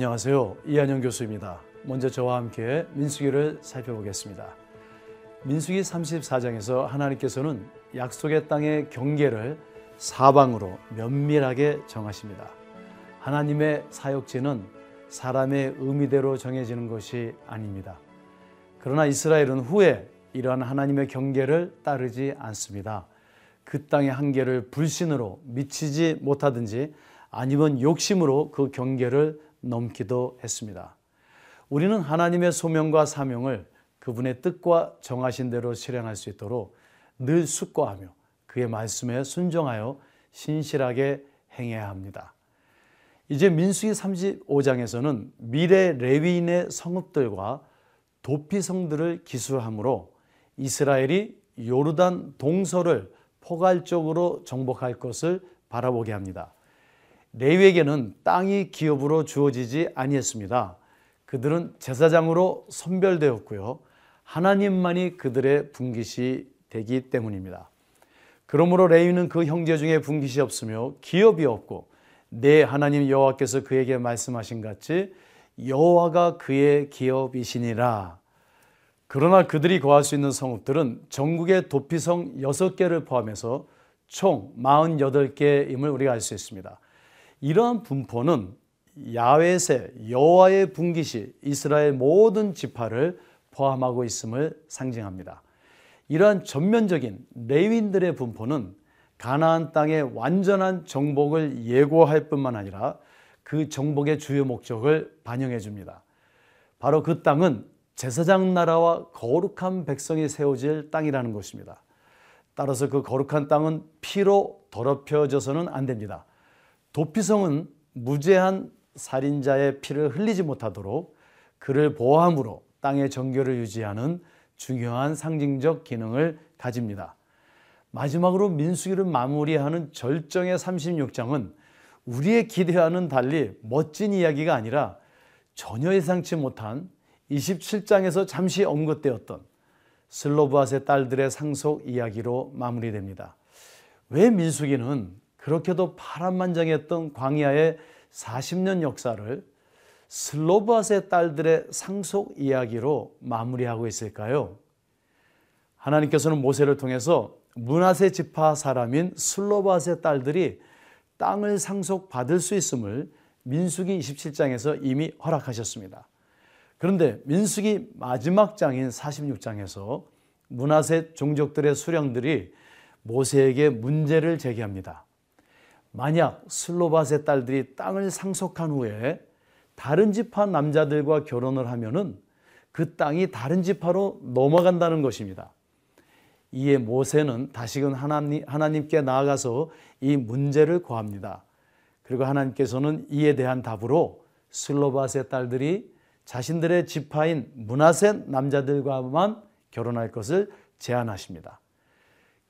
안녕하세요. 이한영 교수입니다. 먼저 저와 함께 민수기를 살펴보겠습니다. 민수기 34장에서 하나님께서는 약속의 땅의 경계를 사방으로 면밀하게 정하십니다. 하나님의 사역지는 사람의 의미대로 정해지는 것이 아닙니다. 그러나 이스라엘은 후에 이러한 하나님의 경계를 따르지 않습니다. 그 땅의 한계를 불신으로 미치지 못하든지 아니면 욕심으로 그 경계를 넘기도 했습니다. 우리는 하나님의 소명과 사명을 그분의 뜻과 정하신 대로 실행할 수 있도록 늘 숙고하며 그의 말씀에 순종하여 신실하게 행해야 합니다. 이제 민수기 35장에서는 미래 레위인의 성읍들과 도피성들을 기술함으로 이스라엘이 요르단 동서를 포괄적으로 정복할 것을 바라보게 합니다. 레위에게는 땅이 기업으로 주어지지 아니했습니다. 그들은 제사장으로 선별되었고요. 하나님만이 그들의 분깃이 되기 때문입니다. 그러므로 레위는 그 형제 중에 분깃이 없으며 기업이 없고 내 하나님 여호와께서 그에게 말씀하신 같이 여호와가 그의 기업이시니라. 그러나 그들이 거할 수 있는 성읍들은 전국의 도피성 6개를 포함해서 총 48개임을 우리가 알 수 있습니다. 이러한 분포는 야외세 여호와의 분깃이 이스라엘 모든 지파를 포함하고 있음을 상징합니다. 이러한 전면적인 레윈들의 분포는 가나안 땅의 완전한 정복을 예고할 뿐만 아니라 그 정복의 주요 목적을 반영해 줍니다. 바로 그 땅은 제사장 나라와 거룩한 백성이 세워질 땅이라는 것입니다. 따라서 그 거룩한 땅은 피로 더럽혀져서는 안 됩니다. 도피성은 무죄한 살인자의 피를 흘리지 못하도록 그를 보호함으로 땅의 정결을 유지하는 중요한 상징적 기능을 가집니다. 마지막으로 민수기를 마무리하는 절정의 36장은 우리의 기대와는 달리 멋진 이야기가 아니라 전혀 예상치 못한 27장에서 잠시 언급되었던 슬로브앗의 딸들의 상속 이야기로 마무리됩니다. 왜 민수기는 그렇게도 파란만장했던 광야의 40년 역사를 슬로브앗의 딸들의 상속 이야기로 마무리하고 있을까요? 하나님께서는 모세를 통해서 문하세 지파 사람인 슬로브앗의 딸들이 땅을 상속받을 수 있음을 민수기 27장에서 이미 허락하셨습니다. 그런데 민수기 마지막 장인 46장에서 문하세 종족들의 수령들이 모세에게 문제를 제기합니다. 만약 슬로바스의 딸들이 땅을 상속한 후에 다른 지파 남자들과 결혼을 하면은 그 땅이 다른 지파로 넘어간다는 것입니다. 이에 모세는 다시금 하나님, 하나님께 나아가서 이 문제를 고합니다. 그리고 하나님께서는 이에 대한 답으로 슬로바스의 딸들이 자신들의 지파인 문하세 남자들과만 결혼할 것을 제안하십니다.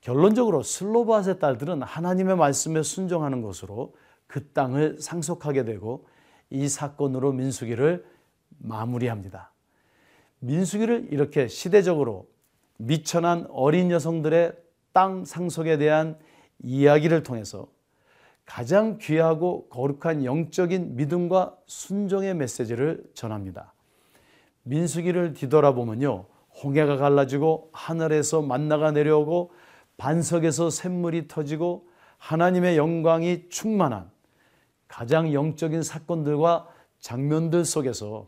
결론적으로 슬로바스의 딸들은 하나님의 말씀에 순종하는 것으로 그 땅을 상속하게 되고 이 사건으로 민수기를 마무리합니다. 민수기를 이렇게 시대적으로 미천한 어린 여성들의 땅 상속에 대한 이야기를 통해서 가장 귀하고 거룩한 영적인 믿음과 순종의 메시지를 전합니다. 민수기를 뒤돌아보면요. 홍해가 갈라지고 하늘에서 만나가 내려오고 반석에서 샘물이 터지고 하나님의 영광이 충만한 가장 영적인 사건들과 장면들 속에서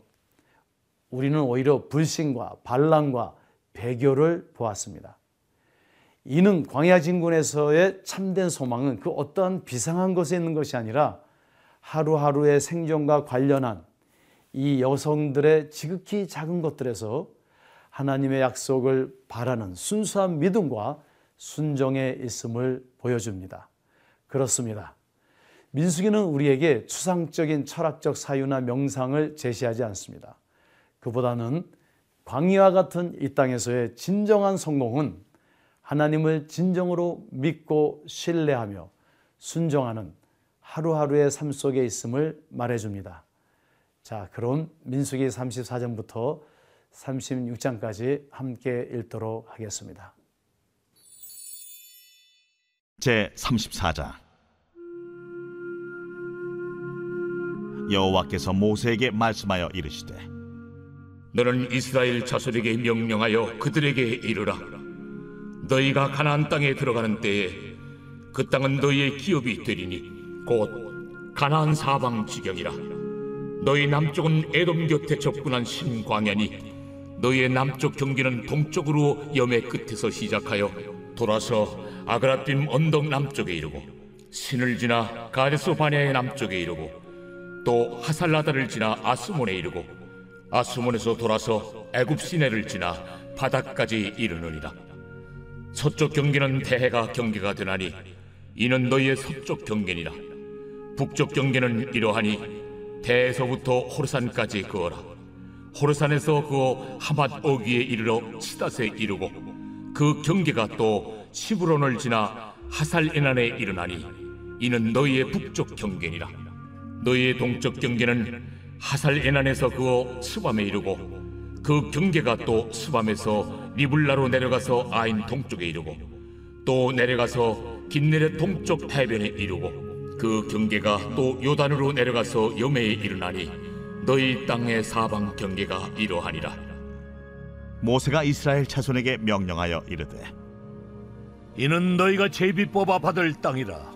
우리는 오히려 불신과 반란과 배교를 보았습니다. 이는 광야 진군에서의 참된 소망은 그 어떠한 비상한 것에 있는 것이 아니라 하루하루의 생존과 관련한 이 여성들의 지극히 작은 것들에서 하나님의 약속을 바라는 순수한 믿음과 순정에 있음을 보여줍니다. 그렇습니다. 민수기는 우리에게 추상적인 철학적 사유나 명상을 제시하지 않습니다. 그보다는 광야와 같은 이 땅에서의 진정한 성공은 하나님을 진정으로 믿고 신뢰하며 순종하는 하루하루의 삶 속에 있음을 말해줍니다. 자, 그럼 민수기 34장부터 36장까지 함께 읽도록 하겠습니다. 제 34장. 여호와께서 모세에게 말씀하여 이르시되 너는 이스라엘 자손에게 명령하여 그들에게 이르라. 너희가 가나안 땅에 들어가는 때에 그 땅은 너희의 기업이 되리니 곧 가나안 사방 지경이라. 너희 남쪽은 에돔 곁에 접근한 신광야니 너희의 남쪽 경계는 동쪽으로 염의 끝에서 시작하여 돌아서 아그라빔 언덕 남쪽에 이르고 신을 지나 가데스 바냐의 남쪽에 이르고 또 하살라다를 지나 아스몬에 이르고 아스몬에서 돌아서 애굽 시내를 지나 바닥까지 이르느니라. 서쪽 경계는 대해가 경계가 되나니 이는 너희의 서쪽 경계니라. 북쪽 경계는 이러하니 대에서부터 호르산까지 그어라. 호르산에서 그어 하맛 어귀에 이르러 시닷에 이르고 그 경계가 또 시브론을 지나 하살 에난에 이르나니 이는 너희의 북쪽 경계니라. 너희의 동쪽 경계는 하살 에난에서 그어 스밤에 이르고 그 경계가 또 스밤에서 리블라로 내려가서 아인 동쪽에 이르고 또 내려가서 긴네레 동쪽 해변에 이르고 그 경계가 또 요단으로 내려가서 염해에 이르나니 너희 땅의 사방 경계가 이러하니라 모세가 이스라엘 자손에게 명령하여 이르되 이는 너희가 제비 뽑아 받을 땅이라.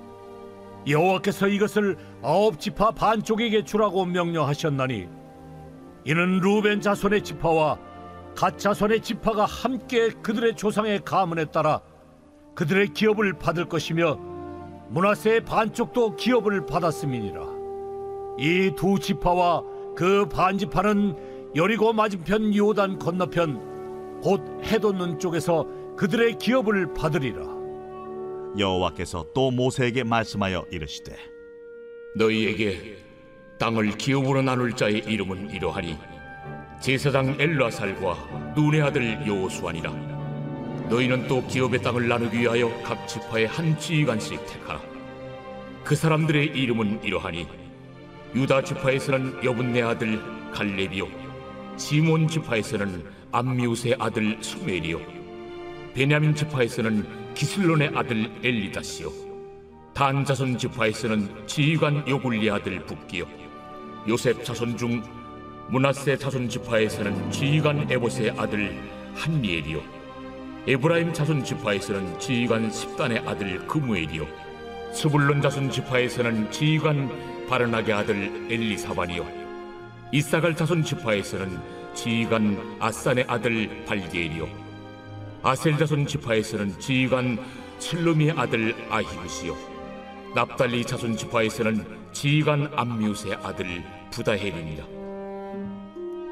여호와께서 이것을 아홉 지파 반쪽에게 주라고 명령하셨나니 이는 루벤 자손의 지파와 갓 자손의 지파가 함께 그들의 조상의 가문에 따라 그들의 기업을 받을 것이며 문하세의 반쪽도 기업을 받았음이니라. 이 두 지파와 그 반지파는 여리고 맞은편 요단 건너편 곧 해돋는 쪽에서 그들의 기업을 받으리라. 여호와께서 또 모세에게 말씀하여 이르시되 너희에게 땅을 기업으로 나눌 자의 이름은 이러하니 제사장 엘라살과 눈의 아들 여호수아니라. 너희는 또 기업의 땅을 나누기 위하여 각 지파의 한 지휘관씩 택하라. 그 사람들의 이름은 이러하니 유다 지파에서는 여분네 아들 갈렙이요 시몬 지파에서는 암미우스의 아들 수멜이요. 베냐민 지파에서는 기슬론의 아들 엘리다시요. 단 자손 지파에서는 지휘관 요굴리 아들 북기요. 요셉 자손 중 문하세 자손 지파에서는 지휘관 에봇의 아들 한리엘이요. 에브라임 자손 지파에서는 지휘관 십단의 아들 그무엘이요. 스불론 자손 지파에서는 지휘관 바르나게 아들 엘리사반이요. 이사갈 자손 지파에서는 지휘관 아산의 아들 발디엘이요. 아셀 자손 지파에서는 지휘관 칠루미의 아들 아히브시요. 납달리 자손 지파에서는 지휘관 암미우스의 아들 부다헬입니다.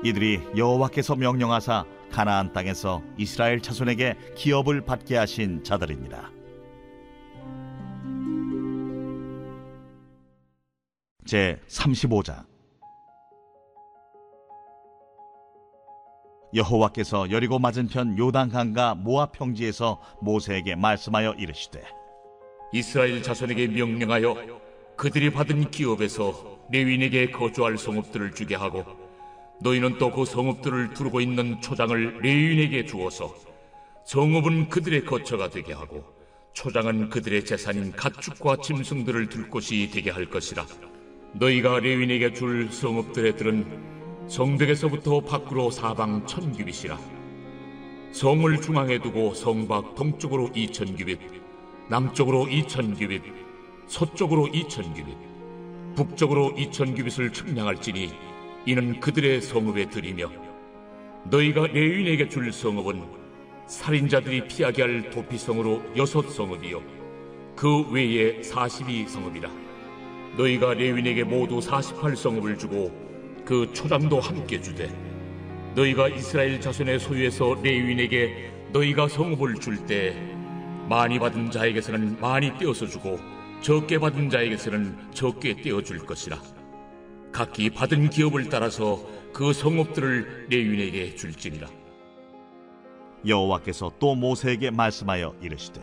이들이 여호와께서 명령하사 가나안 땅에서 이스라엘 자손에게 기업을 받게 하신 자들이니라 제 35장 여호와께서 여리고 맞은편 요단강과 모압 평지에서 모세에게 말씀하여 이르시되 이스라엘 자손에게 명령하여 그들이 받은 기업에서 레윈에게 거주할 성읍들을 주게 하고 너희는 또 그 성읍들을 두르고 있는 초장을 레윈에게 주어서 성읍은 그들의 거처가 되게 하고 초장은 그들의 재산인 가축과 짐승들을 둘 곳이 되게 할 것이라. 너희가 레윈에게 줄 성읍들의 들은 성벽에서부터 밖으로 사방 천 규빗이라. 성을 중앙에 두고 성밖 동쪽으로 이천 규빗 남쪽으로 이천 규빗 서쪽으로 이천 규빗 북쪽으로 이천 규빗을 측량할지니 이는 그들의 성읍에 들이며 너희가 레윈에게 줄 성읍은 살인자들이 피하게 할 도피성으로 여섯 성읍이요. 그 외에 사십이 성읍이라. 너희가 레윈에게 모두 사십팔 성읍을 주고 그 초장도 함께 주되 너희가 이스라엘 자손의 소유에서 레윈에게 너희가 성읍을 줄 때 많이 받은 자에게서는 많이 떼어서 주고 적게 받은 자에게서는 적게 떼어 줄 것이라. 각기 받은 기업을 따라서 그 성읍들을 레윈에게 줄지니라. 여호와께서 또 모세에게 말씀하여 이르시되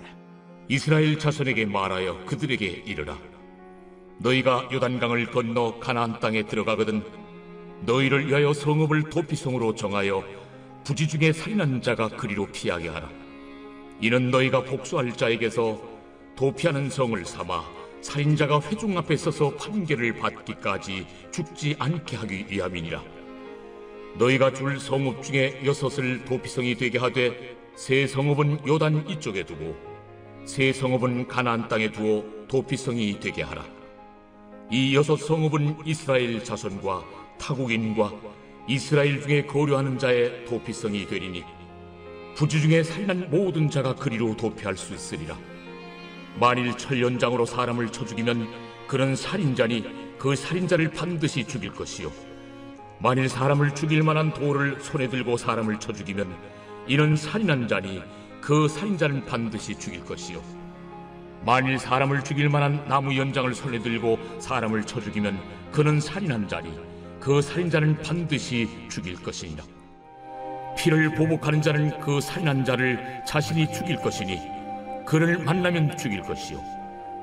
이스라엘 자손에게 말하여 그들에게 이르라. 너희가 요단강을 건너 가나안 땅에 들어가거든 너희를 위하여 성읍을 도피성으로 정하여 부지 중에 살인한 자가 그리로 피하게 하라 이는 너희가 복수할 자에게서 도피하는 성을 삼아 살인자가 회중 앞에 서서 판결을 받기까지 죽지 않게 하기 위함이니라. 너희가 줄 성읍 중에 여섯을 도피성이 되게 하되 세 성읍은 요단 이쪽에 두고 세 성읍은 가나안 땅에 두어 도피성이 되게 하라. 이 여섯 성읍은 이스라엘 자손과 타국인과 이스라엘 중에 거류하는 자의 도피성이 되리니 부지 중에 살난 모든 자가 그리로 도피할 수 있으리라. 만일 철연장으로 사람을 쳐 죽이면 그는 살인자니 그 살인자를 반드시 죽일 것이요. 만일 사람을 죽일 만한 돌을 손에 들고 사람을 쳐 죽이면 이는 살인한 자니 그 살인자는 반드시 죽일 것이요. 만일 사람을 죽일 만한 나무 연장을 손에 들고 사람을 쳐 죽이면 그는 살인한 자니 그 살인자는 반드시 죽일 것이니라. 피를 보복하는 자는 그 살인한 자를 자신이 죽일 것이니 그를 만나면 죽일 것이요.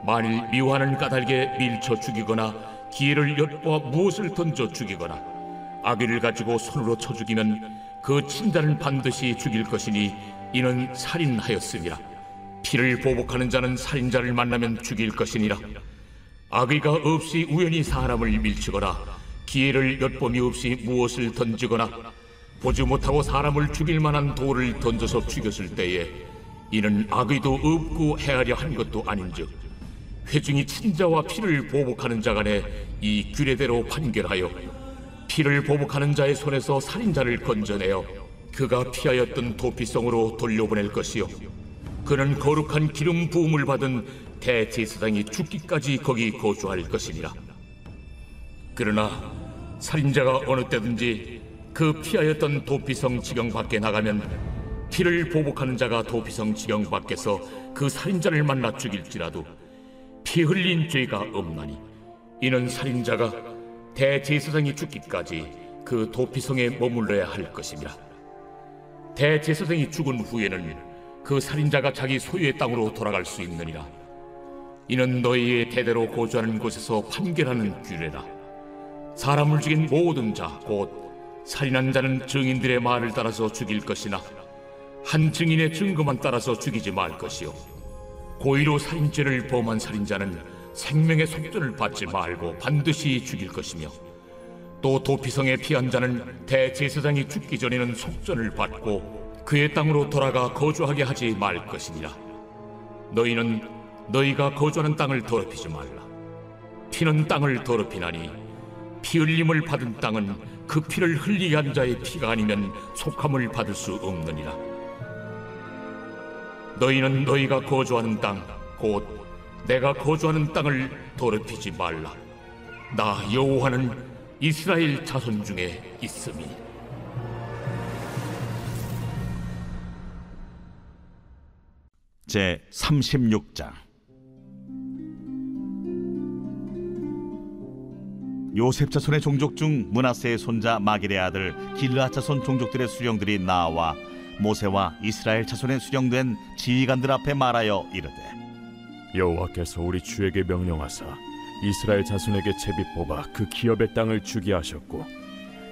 만일 미워하는 까닭에 밀쳐 죽이거나 기회를 엿보아 무엇을 던져 죽이거나 아기를 가지고 손으로 쳐 죽이면 그 친자는 반드시 죽일 것이니 이는 살인하였음이라. 피를 보복하는 자는 살인자를 만나면 죽일 것이니라. 악의가 없이 우연히 사람을 밀치거나 기회를 엿봄이 없이 무엇을 던지거나 보지 못하고 사람을 죽일 만한 돌을 던져서 죽였을 때에 이는 악의도 없고 헤아려 한 것도 아닌즉 회중이 친자와 피를 보복하는 자 간에 이 규례대로 판결하여 피를 보복하는 자의 손에서 살인자를 건져내어 그가 피하였던 도피성으로 돌려보낼 것이요. 그는 거룩한 기름 부음을 받은 대제사장이 죽기까지 거기 거주할 것이니라. 그러나 살인자가 어느 때든지 그 피하였던 도피성 지경 밖에 나가면 피를 보복하는 자가 도피성 지경 밖에서 그 살인자를 만나 죽일지라도 피 흘린 죄가 없나니 이는 살인자가 대제사장이 죽기까지 그 도피성에 머물러야 할 것이니라 대제사장이 죽은 후에는 그 살인자가 자기 소유의 땅으로 돌아갈 수 있느니라. 이는 너희의 대대로 거주하는 곳에서 판결하는 규례라 사람을 죽인 모든 자 곧 살인한 자는 증인들의 말을 따라서 죽일 것이나 한 증인의 증거만 따라서 죽이지 말 것이요. 고의로 살인죄를 범한 살인자는 생명의 속전을 받지 말고 반드시 죽일 것이며 또 도피성에 피한 자는 대제사장이 죽기 전에는 속전을 받고 그의 땅으로 돌아가 거주하게 하지 말 것이니라. 너희는 너희가 거주하는 땅을 더럽히지 말라. 피는 땅을 더럽히나니 피 흘림을 받은 땅은 그 피를 흘리게 한 자의 피가 아니면 속함을 받을 수 없느니라. 너희는 너희가 거주하는 땅 곧 내가 거주하는 땅을 더럽히지 말라. 나 여호와는 이스라엘 자손 중에 있음이. 제 36장 요셉 자손의 종족 중 문하세의 손자 마길의 아들 길르앗 자손 종족들의 수령들이 나와 모세와 이스라엘 자손의 수령된 지휘관들 앞에 말하여 이르되 여호와께서 우리 주에게 명령하사 이스라엘 자손에게 제비 뽑아 그 기업의 땅을 주게 하셨고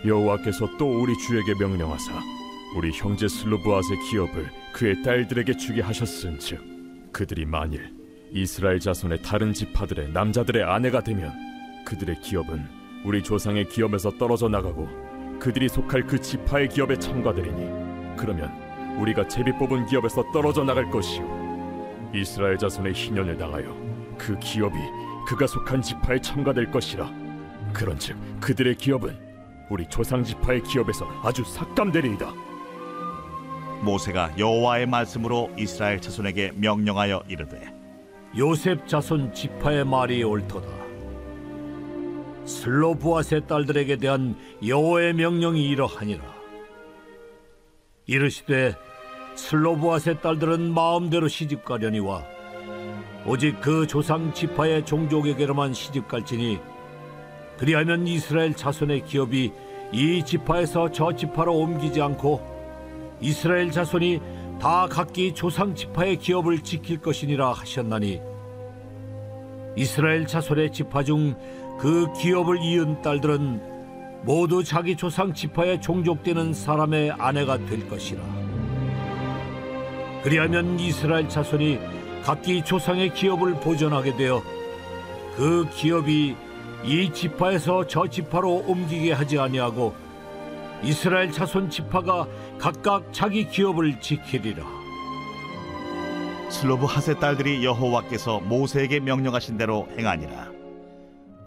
여호와께서 또 우리 주에게 명령하사 우리 형제 슬로브앗의 기업을 그의 딸들에게 주게 하셨은즉 그들이 만일 이스라엘 자손의 다른 지파들의 남자들의 아내가 되면 그들의 기업은 우리 조상의 기업에서 떨어져 나가고 그들이 속할 그 지파의 기업에 참가되리니 그러면 우리가 제비 뽑은 기업에서 떨어져 나갈 것이요. 이스라엘 자손의 희년을 당하여 그 기업이 그가 속한 지파에 참가될 것이라. 그런즉 그들의 기업은 우리 조상 지파의 기업에서 아주 삭감되리이다. 모세가 여호와의 말씀으로 이스라엘 자손에게 명령하여 이르되 요셉 자손 지파의 말이 옳도다. 슬로브앗의 딸들에게 대한 여호와의 명령이 이러하니라. 이르시되 슬로브앗의 딸들은 마음대로 시집가려니와 오직 그 조상 지파의 종족에게로만 시집갈지니 그리하면 이스라엘 자손의 기업이 이 지파에서 저 지파로 옮기지 않고 이스라엘 자손이 다 각기 조상 지파의 기업을 지킬 것이니라 하셨나니 이스라엘 자손의 지파 중 그 기업을 이은 딸들은 모두 자기 조상 지파에 종족되는 사람의 아내가 될 것이라. 그리하면 이스라엘 자손이 각기 조상의 기업을 보존하게 되어 그 기업이 이 지파에서 저 지파로 옮기게 하지 아니하고 이스라엘 자손 지파가 각각 자기 기업을 지키리라. 슬로브 핫의 딸들이 여호와께서 모세에게 명령하신 대로 행하니라.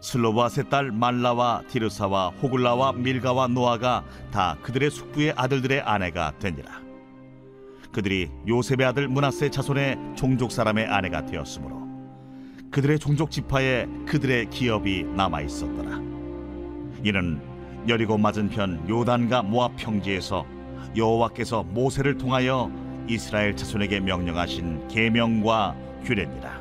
핫의 딸 말라와 디르사와 호글라와 밀가와 노아가 다 그들의 숙부의 아들들의 아내가 되니라. 그들이 요셉의 아들 문하세 자손의 종족 사람의 아내가 되었으므로 그들의 종족 지파에 그들의 기업이 남아 있었더라. 이는 여리고 맞은편 요단과 모압 평지에서 여호와께서 모세를 통하여 이스라엘 자손에게 명령하신 계명과 규례니라.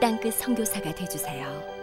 땅끝 선교사가 되주세요.